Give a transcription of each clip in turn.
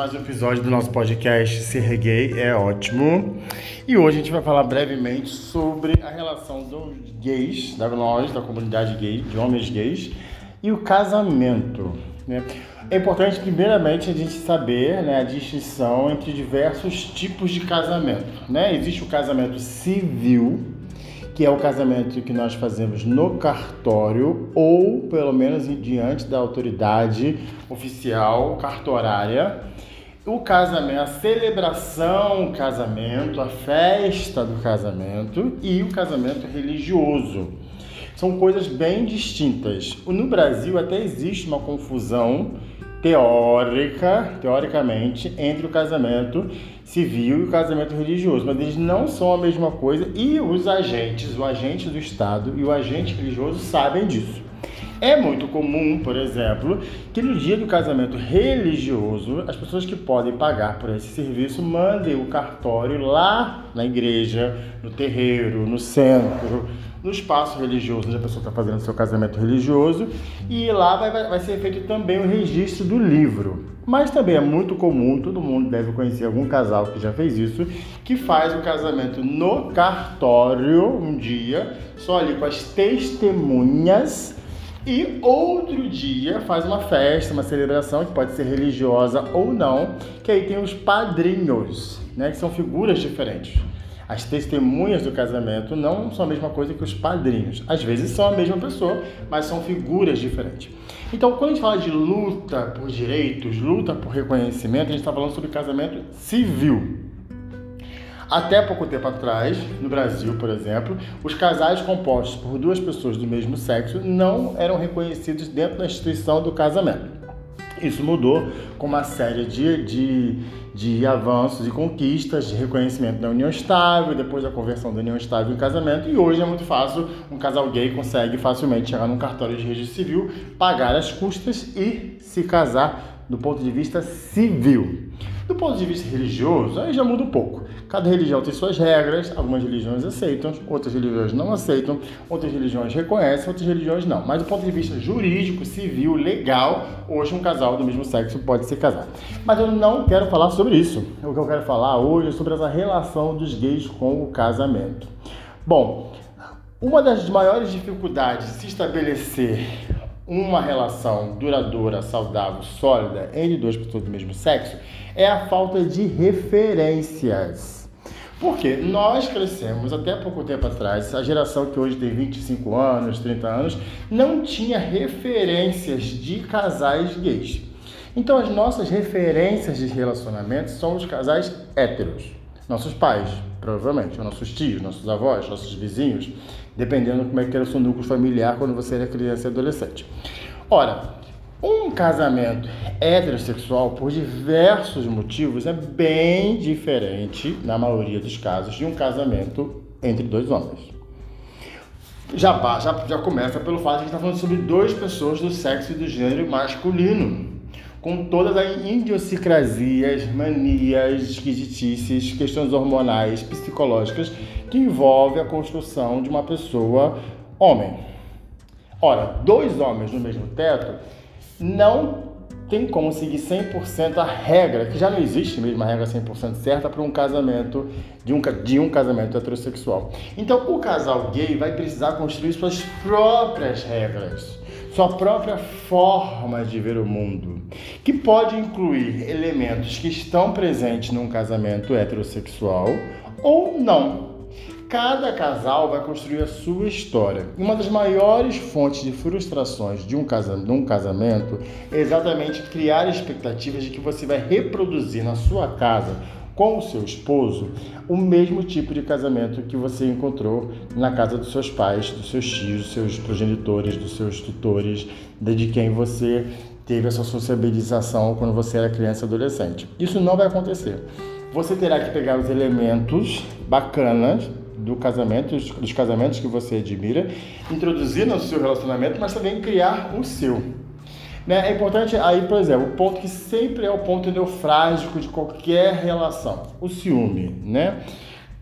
mais um episódio do nosso podcast Ser Gay é ótimo. E hoje a gente vai falar brevemente sobre a relação dos gays, da nós, da comunidade gay, de homens gays, e o casamento. Né? É importante, primeiramente, a gente saber né, a distinção entre diversos tipos de casamento. Né? Existe o casamento civil, que é o casamento que nós fazemos no cartório ou pelo menos diante da autoridade oficial cartorária. O casamento, a celebração do casamento, a festa do casamento e o casamento religioso. São coisas bem distintas. No Brasil até existe uma confusão teórica, teoricamente, entre o casamento civil e o casamento religioso, mas eles não são a mesma coisa e os agentes, o agente do Estado e o agente religioso sabem disso. É muito comum, por exemplo, que no dia do casamento religioso, as pessoas que podem pagar por esse serviço mandem o cartório lá na igreja, no terreiro, no centro, no espaço religioso onde a pessoa está fazendo seu casamento religioso e lá vai, vai, vai ser feito também o registro do livro. Mas também é muito comum, todo mundo deve conhecer algum casal que já fez isso, que faz o casamento no cartório um dia, só ali com as testemunhas, e outro dia faz uma festa, uma celebração que pode ser religiosa ou não, que aí tem os padrinhos, né, que são figuras diferentes. As testemunhas do casamento não são a mesma coisa que os padrinhos. Às vezes são a mesma pessoa, mas são figuras diferentes. Então, quando a gente fala de luta por direitos, luta por reconhecimento, a gente está falando sobre casamento civil. Até pouco tempo atrás, no Brasil, por exemplo, os casais compostos por duas pessoas do mesmo sexo não eram reconhecidos dentro da instituição do casamento. Isso mudou com uma série de, de, de avanços e conquistas de reconhecimento da união estável, depois da conversão da união estável em casamento, e hoje é muito fácil, um casal gay consegue facilmente chegar num cartório de registro civil, pagar as custas e se casar do ponto de vista civil. Do ponto de vista religioso, aí já muda um pouco. Cada religião tem suas regras, algumas religiões aceitam, outras religiões não aceitam, outras religiões reconhecem, outras religiões não. Mas do ponto de vista jurídico, civil, legal, hoje um casal do mesmo sexo pode se casar. Mas eu não quero falar sobre isso. O que eu quero falar hoje é sobre essa relação dos gays com o casamento. Bom, uma das maiores dificuldades de se estabelecer uma relação duradoura, saudável, sólida entre duas pessoas do mesmo sexo é a falta de referências. Porque nós crescemos até pouco tempo atrás, a geração que hoje tem 25 anos, 30 anos, não tinha referências de casais gays. Então as nossas referências de relacionamento são os casais héteros. Nossos pais, provavelmente, nossos tios, nossos avós, nossos vizinhos, dependendo como é que era o seu núcleo familiar quando você era criança e adolescente. Ora, um casamento heterossexual, por diversos motivos, é bem diferente, na maioria dos casos, de um casamento entre dois homens. Já, já, já começa pelo fato de que está falando sobre duas pessoas do sexo e do gênero masculino, com todas as idiosincrasias, manias, esquisitices, questões hormonais, psicológicas que envolvem a construção de uma pessoa homem. Ora, dois homens no mesmo teto não tem como seguir 100% a regra, que já não existe mesmo a regra 100% certa para um casamento, de um, de um casamento heterossexual. Então, o casal gay vai precisar construir suas próprias regras, sua própria forma de ver o mundo, que pode incluir elementos que estão presentes num casamento heterossexual ou não. Cada casal vai construir a sua história. Uma das maiores fontes de frustrações de um, casamento é exatamente criar expectativas de que você vai reproduzir na sua casa com o seu esposo o mesmo tipo de casamento que você encontrou na casa dos seus pais, dos seus tios, dos seus progenitores, dos seus tutores, de quem você teve essa sociabilização quando você era criança e adolescente. Isso não vai acontecer. Você terá que pegar os elementos bacanas do casamento, dos casamentos que você admira, introduzir no seu relacionamento, mas também criar o seu. Né? É importante aí, por exemplo, o ponto que sempre é o ponto neofrágico de qualquer relação, o ciúme, né?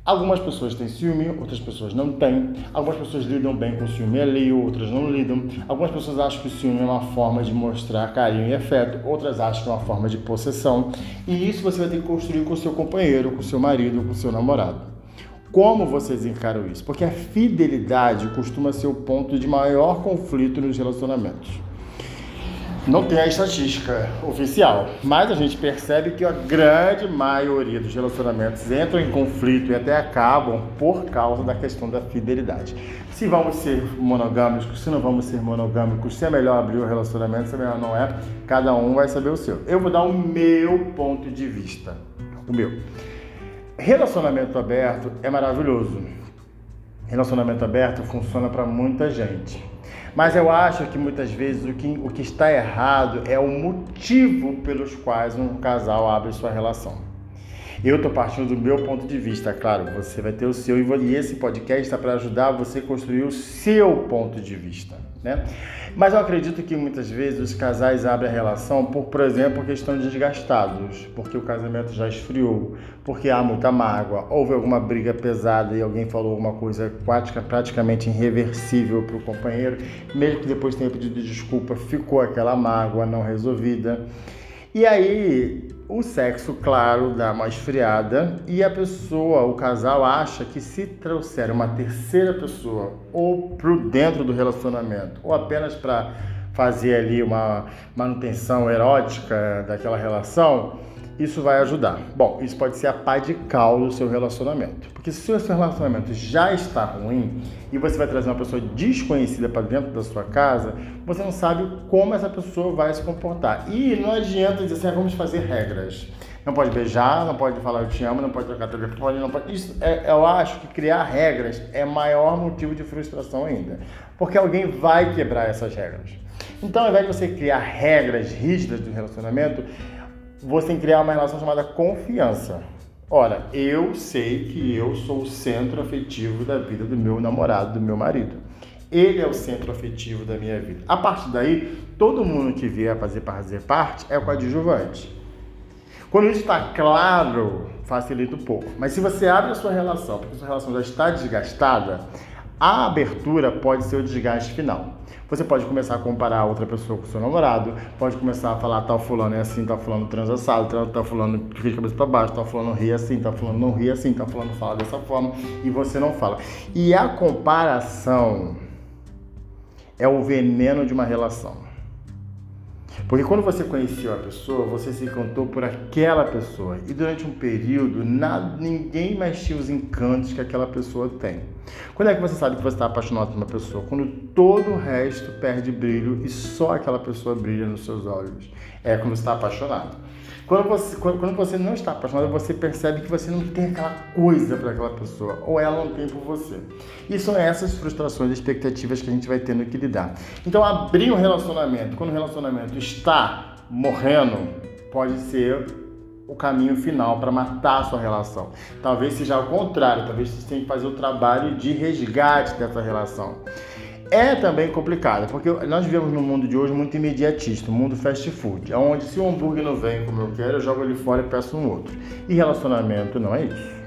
Algumas pessoas têm ciúme, outras pessoas não têm. Algumas pessoas lidam bem com ciúme alheio, outras não lidam. Algumas pessoas acham que o ciúme é uma forma de mostrar carinho e afeto, outras acham que é uma forma de possessão. E isso você vai ter que construir com o seu companheiro, com o seu marido, com o seu namorado. Como vocês encaram isso? Porque a fidelidade costuma ser o ponto de maior conflito nos relacionamentos. Não tem a estatística oficial, mas a gente percebe que a grande maioria dos relacionamentos entram em conflito e até acabam por causa da questão da fidelidade. Se vamos ser monogâmicos, se não vamos ser monogâmicos, se é melhor abrir o relacionamento, se é melhor não é, cada um vai saber o seu. Eu vou dar o meu ponto de vista. O meu. Relacionamento aberto é maravilhoso. Relacionamento aberto funciona para muita gente. Mas eu acho que muitas vezes o que, o que está errado é o motivo pelos quais um casal abre sua relação. Eu estou partindo do meu ponto de vista, claro, você vai ter o seu e esse podcast está para ajudar você a construir o seu ponto de vista, né? Mas eu acredito que muitas vezes os casais abrem a relação por, por exemplo, questão de desgastados, porque o casamento já esfriou, porque há muita mágoa, houve alguma briga pesada e alguém falou alguma coisa praticamente irreversível para o companheiro, mesmo que depois tenha pedido desculpa, ficou aquela mágoa não resolvida. E aí o sexo, claro, dá uma esfriada e a pessoa, o casal, acha que se trouxer uma terceira pessoa ou para dentro do relacionamento ou apenas para fazer ali uma manutenção erótica daquela relação, isso vai ajudar. Bom, isso pode ser a pá de cal do seu relacionamento. Porque se o seu relacionamento já está ruim e você vai trazer uma pessoa desconhecida para dentro da sua casa, você não sabe como essa pessoa vai se comportar. E não adianta dizer assim, ah, vamos fazer regras. Não pode beijar, não pode falar eu te amo, não pode trocar telefone, não pode. Isso é, eu acho que criar regras é maior motivo de frustração ainda. Porque alguém vai quebrar essas regras. Então, ao invés de você criar regras rígidas do relacionamento, você criar uma relação chamada confiança. Ora, eu sei que eu sou o centro afetivo da vida do meu namorado, do meu marido. Ele é o centro afetivo da minha vida. A partir daí, todo mundo que vier fazer fazer parte é coadjuvante. Quando isso está claro, facilita um pouco. Mas se você abre a sua relação, porque a sua relação já está desgastada, a abertura pode ser o desgaste final. Você pode começar a comparar outra pessoa com seu namorado, pode começar a falar tal fulano é assim, tal fulano transaçado, tal, tal fulano fica de cabeça para baixo, tal fulano ri assim, tal fulano não ri assim, tal fulano fala dessa forma e você não fala. E a comparação é o veneno de uma relação. Porque quando você conheceu a pessoa, você se encantou por aquela pessoa. E durante um período, nada, ninguém mais tinha os encantos que aquela pessoa tem. Quando é que você sabe que você está apaixonado por uma pessoa? Quando todo o resto perde brilho e só aquela pessoa brilha nos seus olhos. É você está apaixonado. Quando você, quando, quando você não está apaixonado, você percebe que você não tem aquela coisa para aquela pessoa, ou ela não tem por você. E são essas frustrações e expectativas que a gente vai tendo que lidar. Então, abrir um relacionamento, quando o relacionamento está morrendo, pode ser o caminho final para matar a sua relação. Talvez seja ao contrário, talvez você tenha que fazer o trabalho de resgate dessa relação é também complicada, porque nós vivemos num mundo de hoje muito imediatista, um mundo fast food, onde se o hambúrguer não vem como eu quero, eu jogo ele fora e peço um outro. E relacionamento não é isso.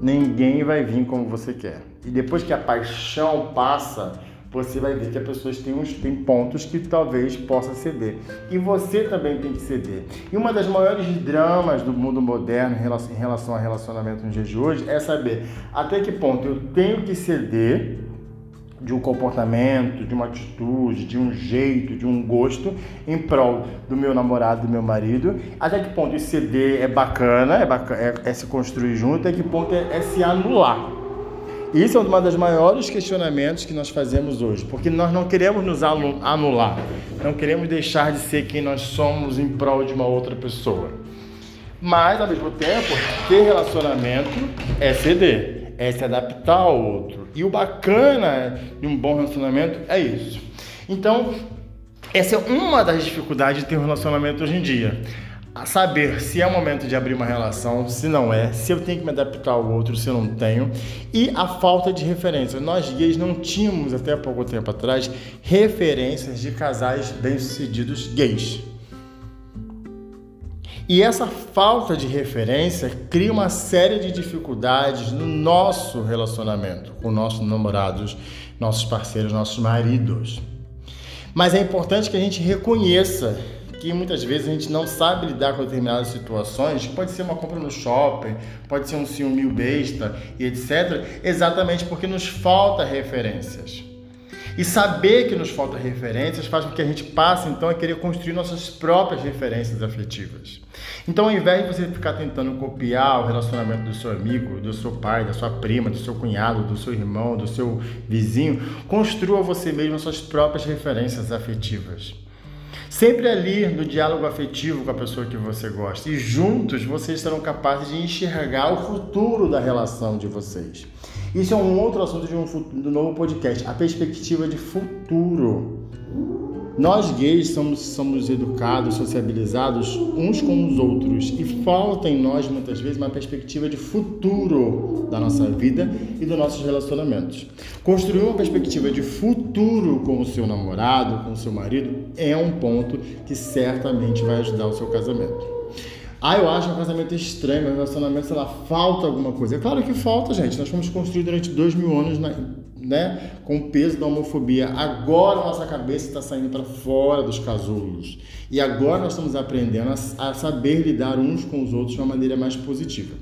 Ninguém vai vir como você quer. E depois que a paixão passa, você vai ver que as pessoas têm, uns, têm pontos que talvez possa ceder. E você também tem que ceder. E uma das maiores dramas do mundo moderno em relação, em relação a relacionamento nos dias de hoje é saber até que ponto eu tenho que ceder de um comportamento, de uma atitude, de um jeito, de um gosto em prol do meu namorado, do meu marido. Até que ponto esse ceder é bacana, é, bacana, é, é se construir junto, até que ponto é, é se anular. Isso é um dos maiores questionamentos que nós fazemos hoje, porque nós não queremos nos anular, não queremos deixar de ser quem nós somos em prol de uma outra pessoa. Mas, ao mesmo tempo, ter relacionamento é ceder é se adaptar ao outro. E o bacana de um bom relacionamento é isso. Então, essa é uma das dificuldades de ter um relacionamento hoje em dia. A saber se é o momento de abrir uma relação, se não é, se eu tenho que me adaptar ao outro, se eu não tenho, e a falta de referência. Nós gays não tínhamos até pouco tempo atrás referências de casais bem-sucedidos gays. E essa falta de referência cria uma série de dificuldades no nosso relacionamento com nossos namorados, nossos parceiros, nossos maridos. Mas é importante que a gente reconheça que muitas vezes a gente não sabe lidar com determinadas situações, pode ser uma compra no shopping, pode ser um ciúme besta e etc, exatamente porque nos falta referências. E saber que nos falta referências faz com que a gente passe então a querer construir nossas próprias referências afetivas. Então, ao invés de você ficar tentando copiar o relacionamento do seu amigo, do seu pai, da sua prima, do seu cunhado, do seu irmão, do seu vizinho, construa você mesmo as suas próprias referências afetivas. Sempre ali no diálogo afetivo com a pessoa que você gosta. E juntos vocês serão capazes de enxergar o futuro da relação de vocês. Isso é um outro assunto de um, do novo podcast, a perspectiva de futuro. Nós gays somos, somos educados, sociabilizados uns com os outros e falta em nós muitas vezes uma perspectiva de futuro da nossa vida e dos nossos relacionamentos. Construir uma perspectiva de futuro com o seu namorado, com o seu marido, é um ponto que certamente vai ajudar o seu casamento. Ah, eu acho um casamento estranho, um relacionamento, sei lá, falta alguma coisa. É claro que falta, gente. Nós fomos construídos durante dois mil anos na, né, com o peso da homofobia. Agora nossa cabeça está saindo para fora dos casulos. E agora nós estamos aprendendo a, a, saber lidar uns com os outros de uma maneira mais positiva.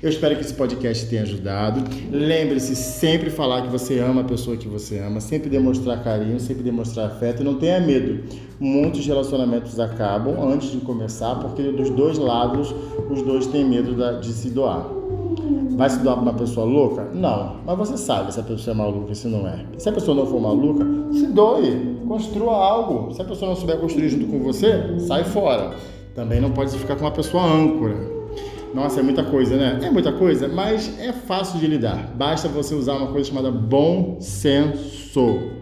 Eu espero que esse podcast tenha ajudado. Lembre-se sempre falar que você ama a pessoa que você ama, sempre demonstrar carinho, sempre demonstrar afeto e não tenha medo. Muitos relacionamentos acabam antes de começar porque dos dois lados os dois têm medo de se doar. Vai se doar para uma pessoa louca? Não, mas você sabe se a pessoa é maluca e se não é. Se a pessoa não for maluca, se doe, construa algo. Se a pessoa não souber construir junto com você, sai fora. Também não pode ficar com uma pessoa âncora. Nossa, é muita coisa, né? É muita coisa, mas é fácil de lidar. Basta você usar uma coisa chamada bom senso.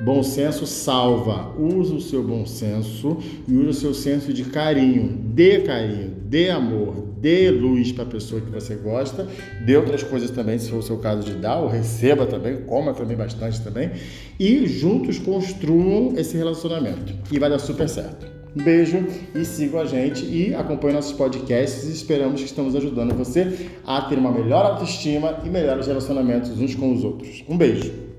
Bom senso salva. Use o seu bom senso e use o seu senso de carinho. Dê carinho, dê amor, dê luz para a pessoa que você gosta. Dê outras coisas também, se for o seu caso de dar, ou receba também, coma também bastante também. E juntos construam esse relacionamento. E vai dar super certo. Um beijo e sigam a gente e acompanhem nossos podcasts e esperamos que estamos ajudando você a ter uma melhor autoestima e melhores relacionamentos uns com os outros. Um beijo!